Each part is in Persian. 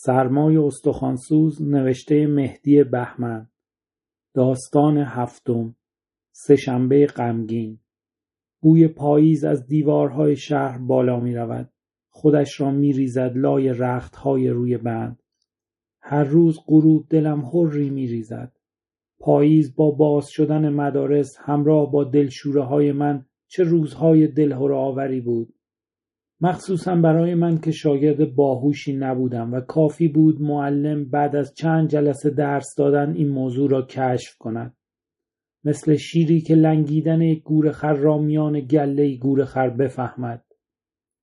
سرمای استخوانسوز نوشته مهدی بهمن داستان هفتم سهشنبه غمگین بوی پاییز از دیوارهای شهر بالا می رود. خودش را می ریزد لای رختهای روی بند. هر روز غروب دلم حری می ریزد. پاییز با باز شدن مدارس همراه با دلشوره های من چه روزهای دلهره آوری بود. مخصوصا برای من که شاگرد باهوشی نبودم و کافی بود معلم بعد از چند جلسه درس دادن این موضوع را کشف کند. مثل شیری که لنگیدن یک گورخر را میان گله گورخر بفهمد.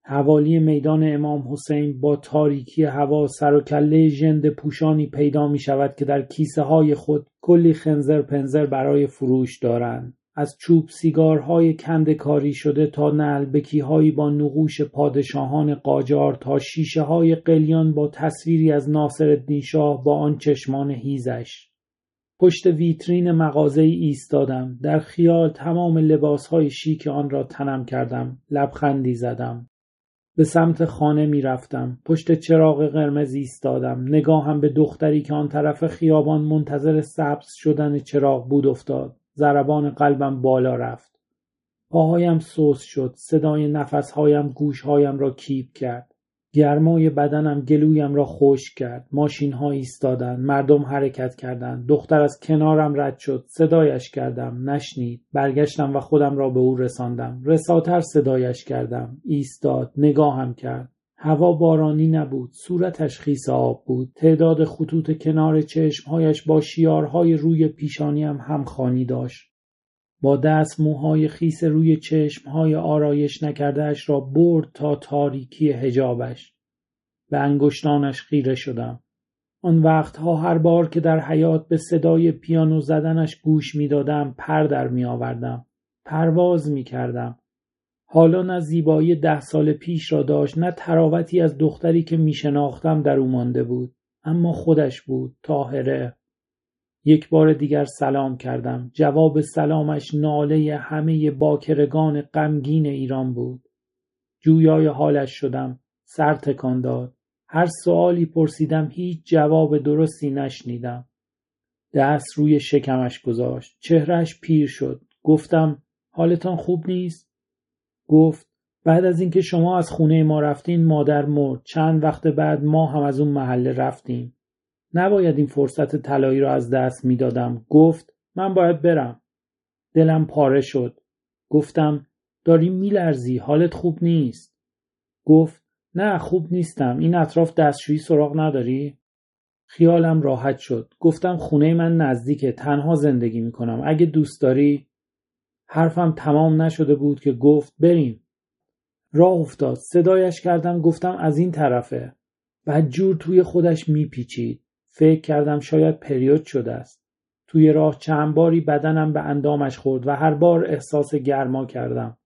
حوالی میدان امام حسین با تاریکی هوا سر و کله ژند پوشانی پیدا می شود که در کیسه های خود کلی خنزر پنزر برای فروش دارند. از چوب سیگارهای کند کاری شده تا نعلبکیهایی با نقوش پادشاهان قاجار تا شیشه های قلیان با تصویری از ناصرالدین شاه با آن چشمان هیزش پشت ویترین مغازه ایستادم در خیال تمام لباسهای شیک آن را تنم کردم لبخندی زدم به سمت خانه می رفتم. پشت چراغ قرمز ایستادم. نگاهم به دختری که آن طرف خیابان منتظر سبز شدن چراغ بود افتاد. ضربان قلبم بالا رفت. پاهایم سوس شد. صدای نفسهایم گوشهایم را کیپ کرد. گرمای بدنم گلویم را خشک کرد. ماشین ها ایستادند. مردم حرکت کردند. دختر از کنارم رد شد. صدایش کردم. نشنید. برگشتم و خودم را به او رساندم. رساتر صدایش کردم. ایستاد. نگاهم کرد. هوا بارانی نبود. صورتش خیس آب بود. تعداد خطوط کنار چشمهایش با شیارهای روی پیشانیم همخانی داشت. با دست موهای خیس روی چشمهای آرایش نکردهش را برد تا تاریکی هجابش. به انگشتانش خیره شدم. آن وقتها هر بار که در حیات به صدای پیانو زدنش گوش می‌دادم پر در می آوردم. پرواز می کردم. حالا نه زیبایی ده سال پیش را داشت نه تراوتی از دختری که می شناختم در او مانده بود. اما خودش بود. تاهره. یک بار دیگر سلام کردم. جواب سلامش ناله همه باکرگان غمگین ایران بود. جویای حالش شدم. سر تکان داد. هر سوالی پرسیدم هیچ جواب درستی نشنیدم. دست روی شکمش گذاشت. چهرش پیر شد. گفتم حالتان خوب نیست؟ گفت بعد از اینکه شما از خونه ما رفتین مادر مرد. چند وقت بعد ما هم از اون محله رفتیم. نباید این فرصت طلایی را از دست می‌دادم. گفت من باید برم. دلم پاره شد. گفتم داری میلرزی حالت خوب نیست. گفت نه خوب نیستم. این اطراف دستشویی سراغ نداری؟ خیالم راحت شد. گفتم خونه من نزدیکه. تنها زندگی می‌کنم. اگه دوست داری حرفم تمام نشده بود که گفت بریم راه افتاد صدایش کردم گفتم از این طرفه جور توی خودش میپیچید فکر کردم شاید پریود شده است. توی راه چند باری بدنم به اندامش خورد و هر بار احساس گرما کردم.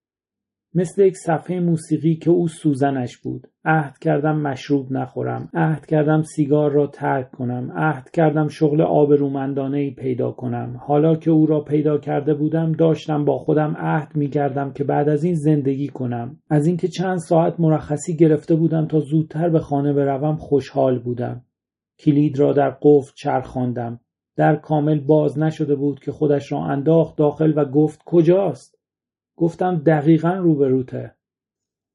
مثل یک صفحه موسیقی که او سوزنش بود. عهد کردم مشروب نخورم. عهد کردم سیگار را ترک کنم. عهد کردم شغل آبرومندانه ای پیدا کنم. حالا که او را پیدا کرده بودم داشتم با خودم عهد می کردم که بعد از این زندگی کنم. از اینکه چند ساعت مرخصی گرفته بودم تا زودتر به خانه بروم خوشحال بودم. کلید را در قفل چرخاندم در کامل باز نشده بود که خودش را انداخت داخل و گفت کجاست گفتم دقیقا روبروته.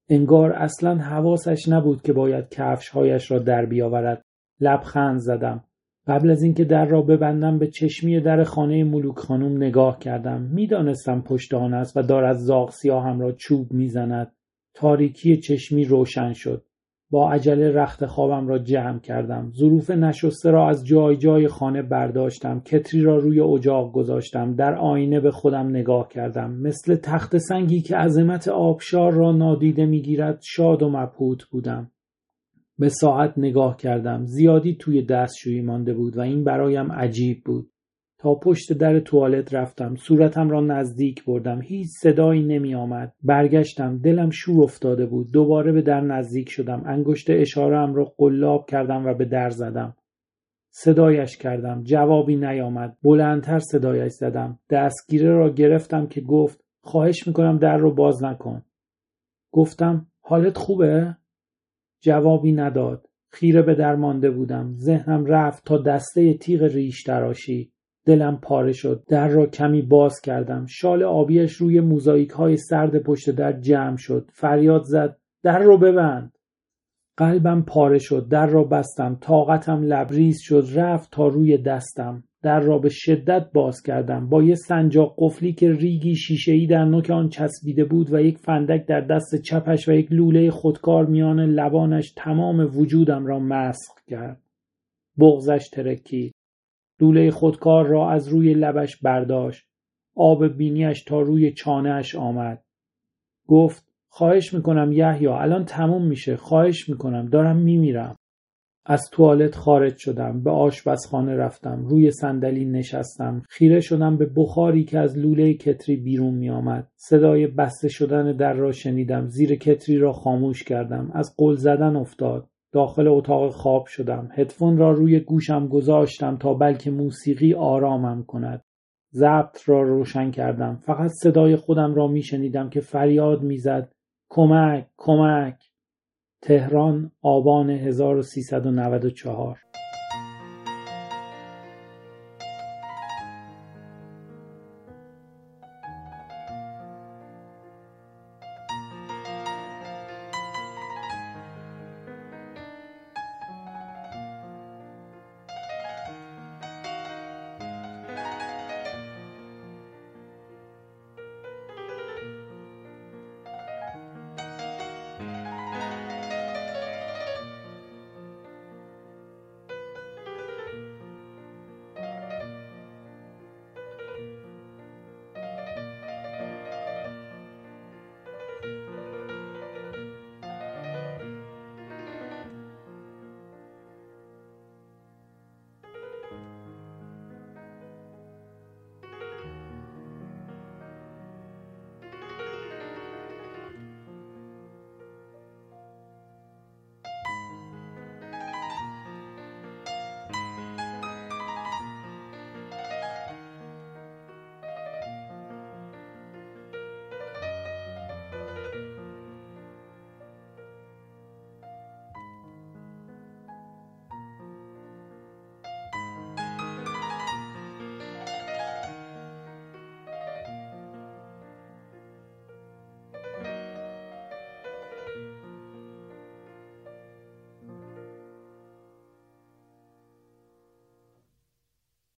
انگار اصلا حواسش نبود که باید کفشهایش را در بیاورد. لبخند زدم. قبل از اینکه در را ببندم به چشمی در خانه ملوک خانم نگاه کردم. می‌دانستم پشت آن است و دارد زاغ سیاهم را چوب می‌زند. تاریکی چشمی روشن شد. با عجله رخت خوابم را جمع کردم. ظروف نشسته را از جای جای خانه برداشتم. کتری را روی اجاق گذاشتم. در آینه به خودم نگاه کردم. مثل تخت سنگی که عظمت آبشار را نادیده می‌گیرد شاد و مبهوت بودم. به ساعت نگاه کردم. زیادی توی دستشویی مانده بود و این برایم عجیب بود. تا پشت در توالت رفتم. صورتم را نزدیک بردم. هیچ صدایی نمی آمد. برگشتم. دلم شور افتاده بود. دوباره به در نزدیک شدم. انگشت اشارم را قلاب کردم و به در زدم. صدایش کردم. جوابی نیامد. بلندتر صدایش زدم. دستگیره را گرفتم که گفت خواهش می‌کنم در رو باز نکن. گفتم حالت خوبه؟ جوابی نداد. خیره به درمانده بودم. ذهنم رفت تا دسته تیغ ریش تراشی. دلم پاره شد. در را کمی باز کردم. شال آبیش روی موزاییک های سرد پشت در جمع شد. فریاد زد. در رو ببند. قلبم پاره شد. در را بستم. طاقتم لبریز شد. رفت تا روی دستم. در را به شدت باز کردم. با یه سنجاق قفلی که ریگی شیشهای در نوک آن چسبیده بود و یک فندک در دست چپش و یک لوله خودکار میان لبانش تمام وجودم را مسخ کرد. بغزش ترکید. لوله خودکار را از روی لبش برداشت. آب بینیش تا روی چانهاش آمد. گفت خواهش می‌کنم یحیی الان تموم میشه خواهش می‌کنم دارم میمیرم. از توالت خارج شدم به آشپزخانه رفتم روی صندلی نشستم خیره شدم به بخاری که از لوله کتری بیرون می آمد. صدای بسته شدن در را شنیدم زیر کتری را خاموش کردم از قل زدن افتاد. داخل اتاق خواب شدم. هدفون را روی گوشم گذاشتم تا بلکه موسیقی آرامم کند. ضبط را روشن کردم. فقط صدای خودم را می شنیدم که فریاد می‌زد. کمک کمک. تهران آبان 1394